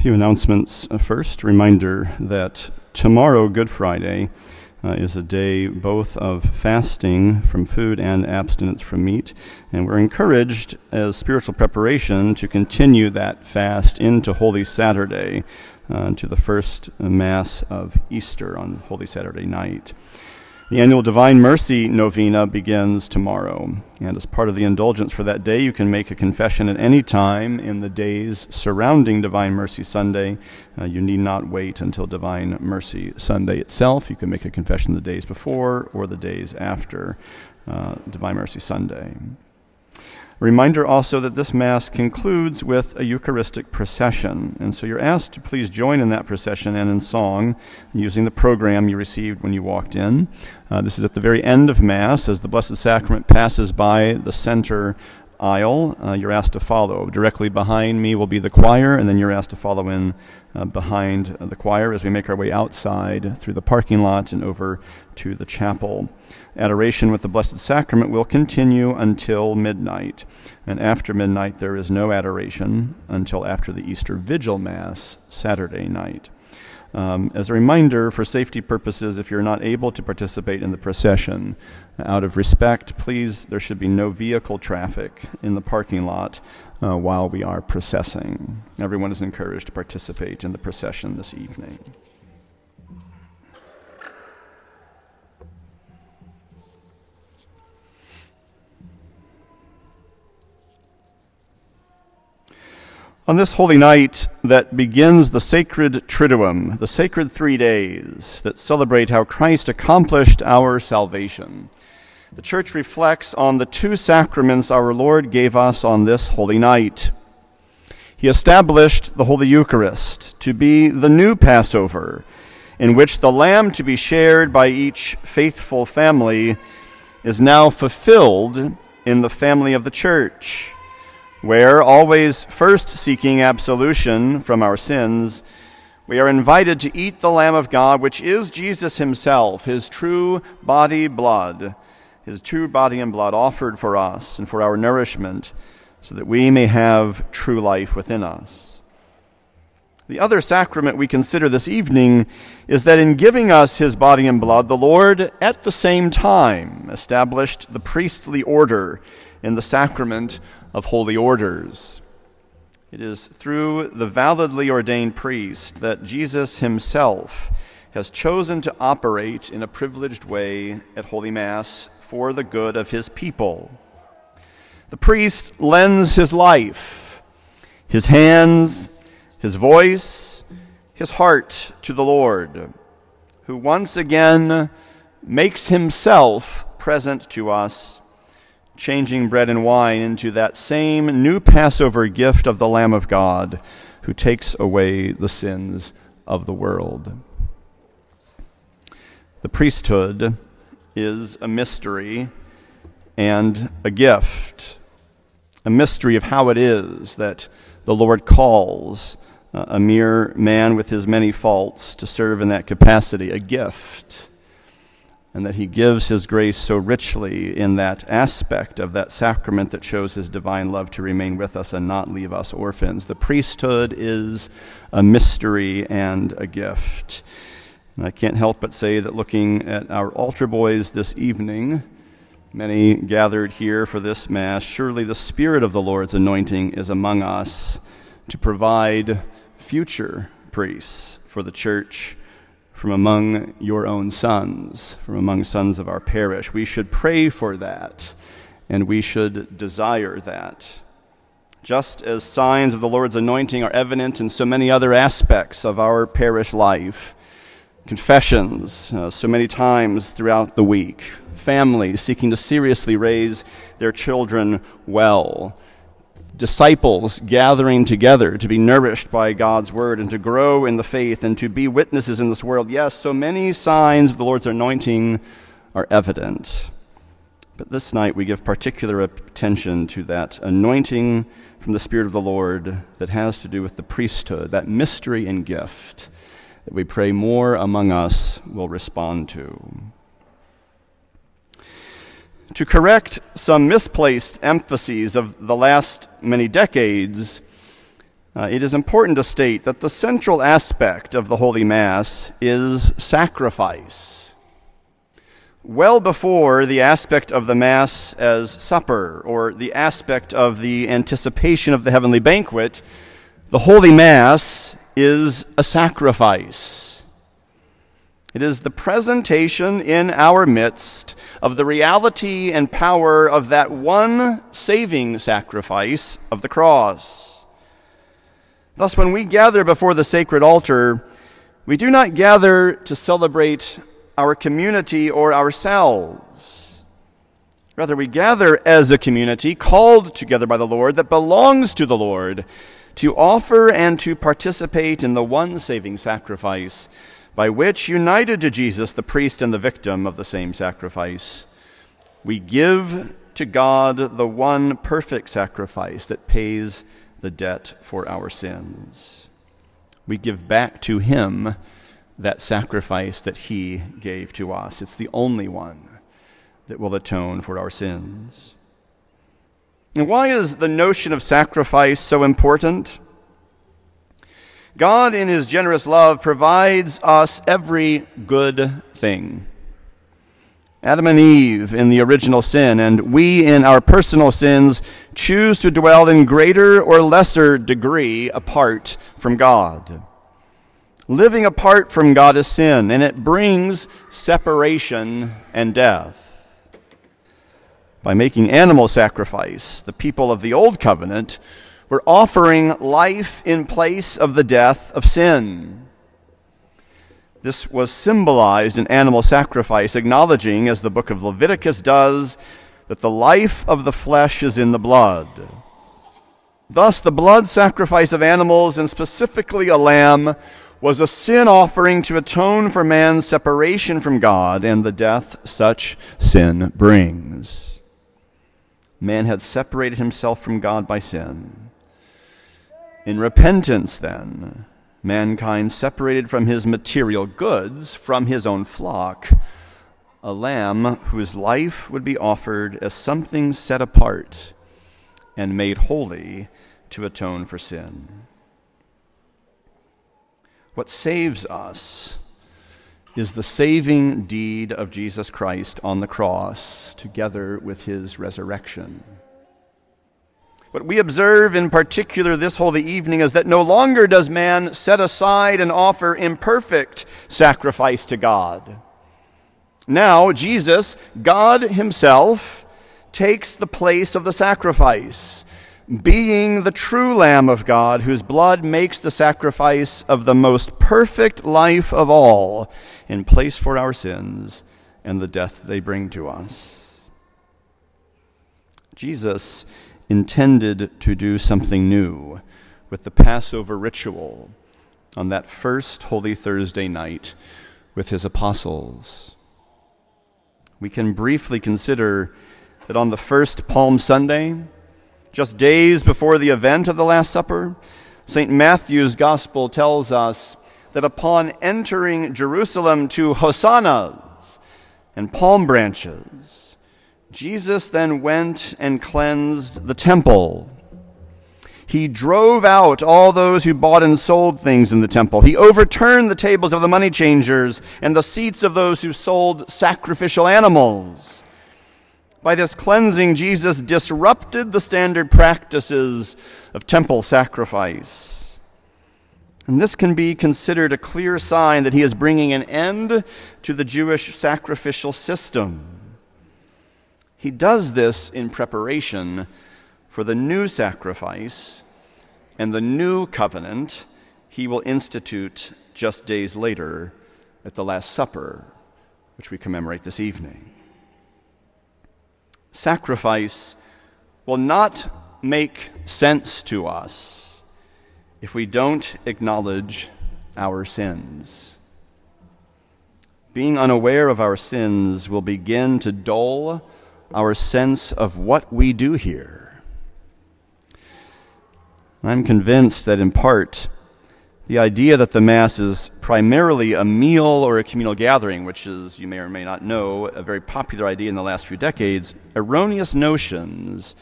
few announcements uh, first. Reminder that tomorrow, Good Friday, uh, is a day both of fasting from food and abstinence from meat. And we're encouraged as spiritual preparation to continue that fast into Holy Saturday, uh, to the first Mass of Easter on Holy Saturday night. The annual Divine Mercy Novena begins tomorrow. And as part of the indulgence for that day, you can make a confession at any time in the days surrounding Divine Mercy Sunday. Uh, you need not wait until Divine Mercy Sunday itself. You can make a confession the days before or the days after uh, Divine Mercy Sunday. Reminder also that this Mass concludes with a Eucharistic procession. And so you're asked to please join in that procession and in song using the program you received when you walked in. Uh, this is at the very end of Mass as the Blessed Sacrament passes by the center aisle. Uh, you're asked to follow. Directly behind me will be the choir, and then you're asked to follow in uh, behind the choir as we make our way outside through the parking lot and over to the chapel. Adoration with the Blessed Sacrament will continue until midnight. And after midnight, there is no adoration until after the Easter Vigil Mass, Saturday night. Um, as a reminder, for safety purposes, if you're not able to participate in the procession, out of respect, please, there should be no vehicle traffic in the parking lot uh, while we are processing. Everyone is encouraged to participate in the procession this evening. On this holy night that begins the sacred Triduum, the sacred three days that celebrate how Christ accomplished our salvation, the Church reflects on the two sacraments our Lord gave us on this holy night. He established the Holy Eucharist to be the new Passover, in which the lamb to be shared by each faithful family is now fulfilled in the family of the Church, where, always first seeking absolution from our sins, we are invited to eat the Lamb of God, which is Jesus Himself, His true body, blood his true body and blood offered for us and for our nourishment, so that we may have true life within us. The other sacrament we consider this evening is that in giving us his body and blood, the Lord at the same time established the priestly order in the sacrament of holy orders. It is through the validly ordained priest that Jesus himself has chosen to operate in a privileged way at Holy Mass for the good of his people. The priest lends his life, his hands, his voice, his heart to the Lord, who once again makes himself present to us, changing bread and wine into that same new Passover gift of the Lamb of God, who takes away the sins of the world. The priesthood is a mystery and a gift. A mystery of how it is that the Lord calls uh, a mere man with his many faults to serve in that capacity, a gift. And that he gives his grace so richly in that aspect of that sacrament that shows his divine love to remain with us and not leave us orphans. The priesthood is a mystery and a gift. And I can't help but say that looking at our altar boys this evening, many gathered here for this Mass, surely the Spirit of the Lord's anointing is among us to provide future priests for the church from among your own sons, from among sons of our parish. We should pray for that, and we should desire that. Just as signs of the Lord's anointing are evident in so many other aspects of our parish life, confessions uh, so many times throughout the week, families seeking to seriously raise their children well, disciples gathering together to be nourished by God's word and to grow in the faith and to be witnesses in this world. Yes, so many signs of the Lord's anointing are evident. But this night we give particular attention to that anointing from the Spirit of the Lord that has to do with the priesthood, that mystery and gift that we pray more among us will respond to. To correct some misplaced emphases of the last many decades, uh, it is important to state that the central aspect of the Holy Mass is sacrifice. Well before the aspect of the Mass as supper or the aspect of the anticipation of the heavenly banquet, the Holy Mass is a sacrifice. It is the presentation in our midst of the reality and power of that one saving sacrifice of the cross. Thus, when we gather before the sacred altar, we do not gather to celebrate our community or ourselves. Rather, we gather as a community called together by the Lord that belongs to the Lord to offer and to participate in the one saving sacrifice by which, united to Jesus, the priest and the victim of the same sacrifice, we give to God the one perfect sacrifice that pays the debt for our sins. We give back to Him that sacrifice that He gave to us. It's the only one that will atone for our sins. And why is the notion of sacrifice so important? God, in His generous love, provides us every good thing. Adam and Eve in the original sin, and we in our personal sins choose to dwell in greater or lesser degree apart from God. Living apart from God is sin, and it brings separation and death. By making animal sacrifice, the people of the Old Covenant were offering life in place of the death of sin. This was symbolized in animal sacrifice, acknowledging, as the book of Leviticus does, that the life of the flesh is in the blood. Thus, the blood sacrifice of animals, and specifically a lamb, was a sin offering to atone for man's separation from God and the death such sin brings. Man had separated himself from God by sin. In repentance, then, mankind separated from his material goods, from his own flock, a lamb whose life would be offered as something set apart and made holy to atone for sin. What saves us is the saving deed of Jesus Christ on the cross, together with his resurrection. What we observe in particular this holy evening is that no longer does man set aside and offer imperfect sacrifice to God. Now, Jesus, God Himself, takes the place of the sacrifice, being the true Lamb of God, whose blood makes the sacrifice of the most perfect life of all in place for our sins and the death they bring to us. Jesus intended to do something new with the Passover ritual on that first Holy Thursday night with his apostles. We can briefly consider that on the first Palm Sunday, just days before the event of the Last Supper, St. Matthew's Gospel tells us that upon entering Jerusalem to hosannas and palm branches, Jesus then went and cleansed the temple. He drove out all those who bought and sold things in the temple. He overturned the tables of the money changers and the seats of those who sold sacrificial animals. By this cleansing, Jesus disrupted the standard practices of temple sacrifice. And this can be considered a clear sign that he is bringing an end to the Jewish sacrificial system. He does this in preparation for the new sacrifice and the new covenant he will institute just days later at the Last Supper, which we commemorate this evening. Sacrifice will not make sense to us if we don't acknowledge our sins. Being unaware of our sins will begin to dull our sense of what we do here. I'm convinced that in part, the idea that the Mass is primarily a meal or a communal gathering, which is, you may or may not know, a very popular idea in the last few decades, erroneous notions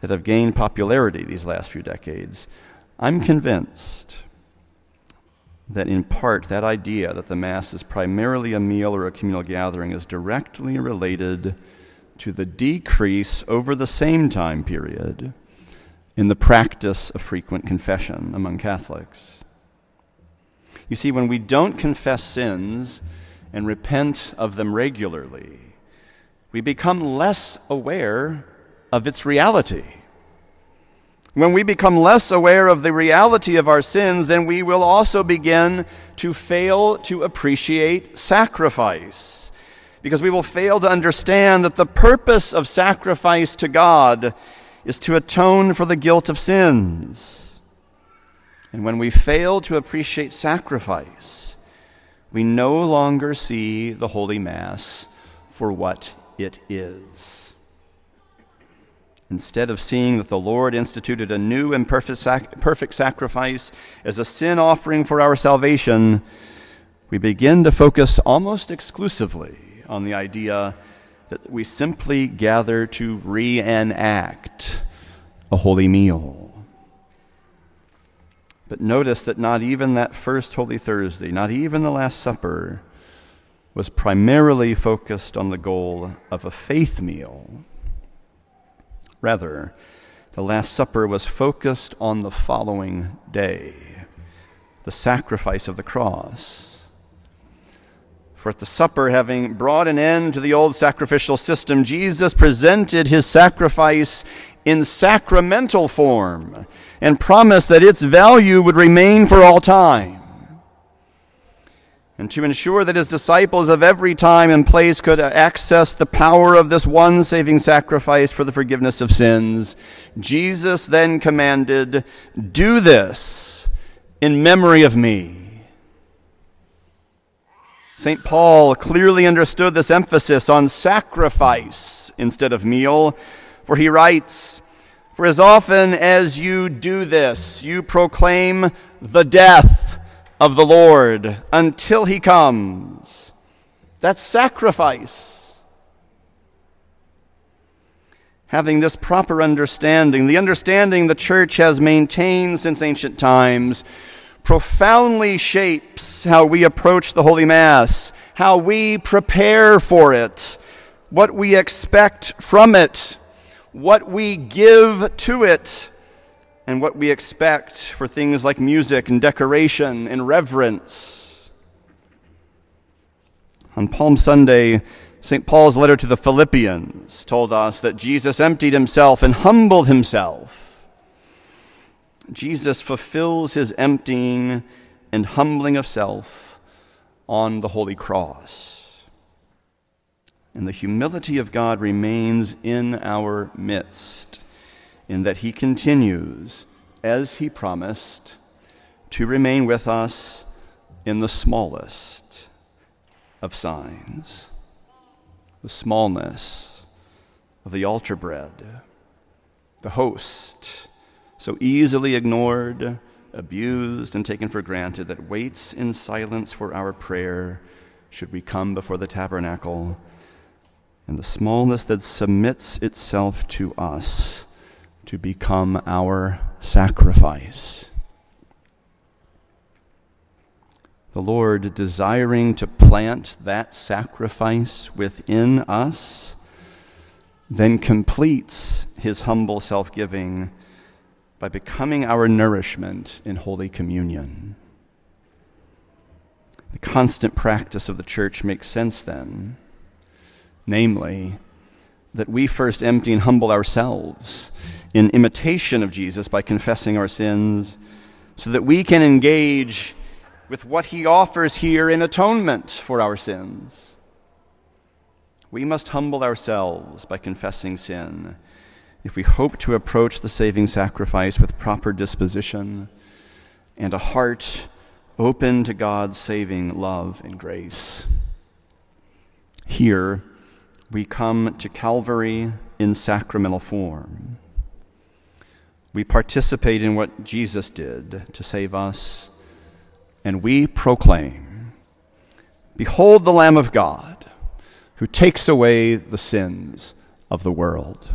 that have gained popularity these last few decades, I'm convinced that in part that idea that the Mass is primarily a meal or a communal gathering is directly related to the decrease over the same time period in the practice of frequent confession among Catholics. You see, when we don't confess sins and repent of them regularly, we become less aware of its reality. When we become less aware of the reality of our sins, then we will also begin to fail to appreciate sacrifice. Because we will fail to understand that the purpose of sacrifice to God is to atone for the guilt of sins. And when we fail to appreciate sacrifice, we no longer see the Holy Mass for what it is. Instead of seeing that the Lord instituted a new and perfect, sac- perfect sacrifice as a sin offering for our salvation, we begin to focus almost exclusively on the idea that we simply gather to reenact a holy meal. But notice that not even that first Holy Thursday, not even the Last Supper, was primarily focused on the goal of a faith meal Rather, the Last Supper was focused on the following day the sacrifice of the cross. For at the supper, having brought an end to the old sacrificial system, Jesus presented his sacrifice in sacramental form and promised that its value would remain for all time and to ensure that his disciples of every time and place could access the power of this one saving sacrifice for the forgiveness of sins, Jesus then commanded, Do this in memory of me. St. Paul clearly understood this emphasis on sacrifice instead of meal, for he writes, For as often as you do this, you proclaim the death of the Lord until he comes. That's sacrifice. Having this proper understanding, the understanding the church has maintained since ancient times, profoundly shapes how we approach the Holy Mass, how we prepare for it, what we expect from it, what we give to it and what we expect for things like music and decoration and reverence. On Palm Sunday, St. Paul's letter to the Philippians told us that Jesus emptied himself and humbled himself. Jesus fulfills his emptying and humbling of self on the Holy Cross. And the humility of God remains in our midst in that he continues, as he promised, to remain with us in the smallest of signs, the smallness of the altar bread, the host, so easily ignored, abused, and taken for granted that waits in silence for our prayer should we come before the tabernacle, and the smallness that submits itself to us to become our sacrifice. The Lord, desiring to plant that sacrifice within us, then completes his humble self giving by becoming our nourishment in Holy Communion. The constant practice of the church makes sense then, namely, that we first empty and humble ourselves in imitation of Jesus by confessing our sins, so that we can engage with what he offers here in atonement for our sins. We must humble ourselves by confessing sin if we hope to approach the saving sacrifice with proper disposition and a heart open to God's saving love and grace. Here, we come to Calvary in sacramental form. We participate in what Jesus did to save us, and we proclaim Behold the Lamb of God who takes away the sins of the world.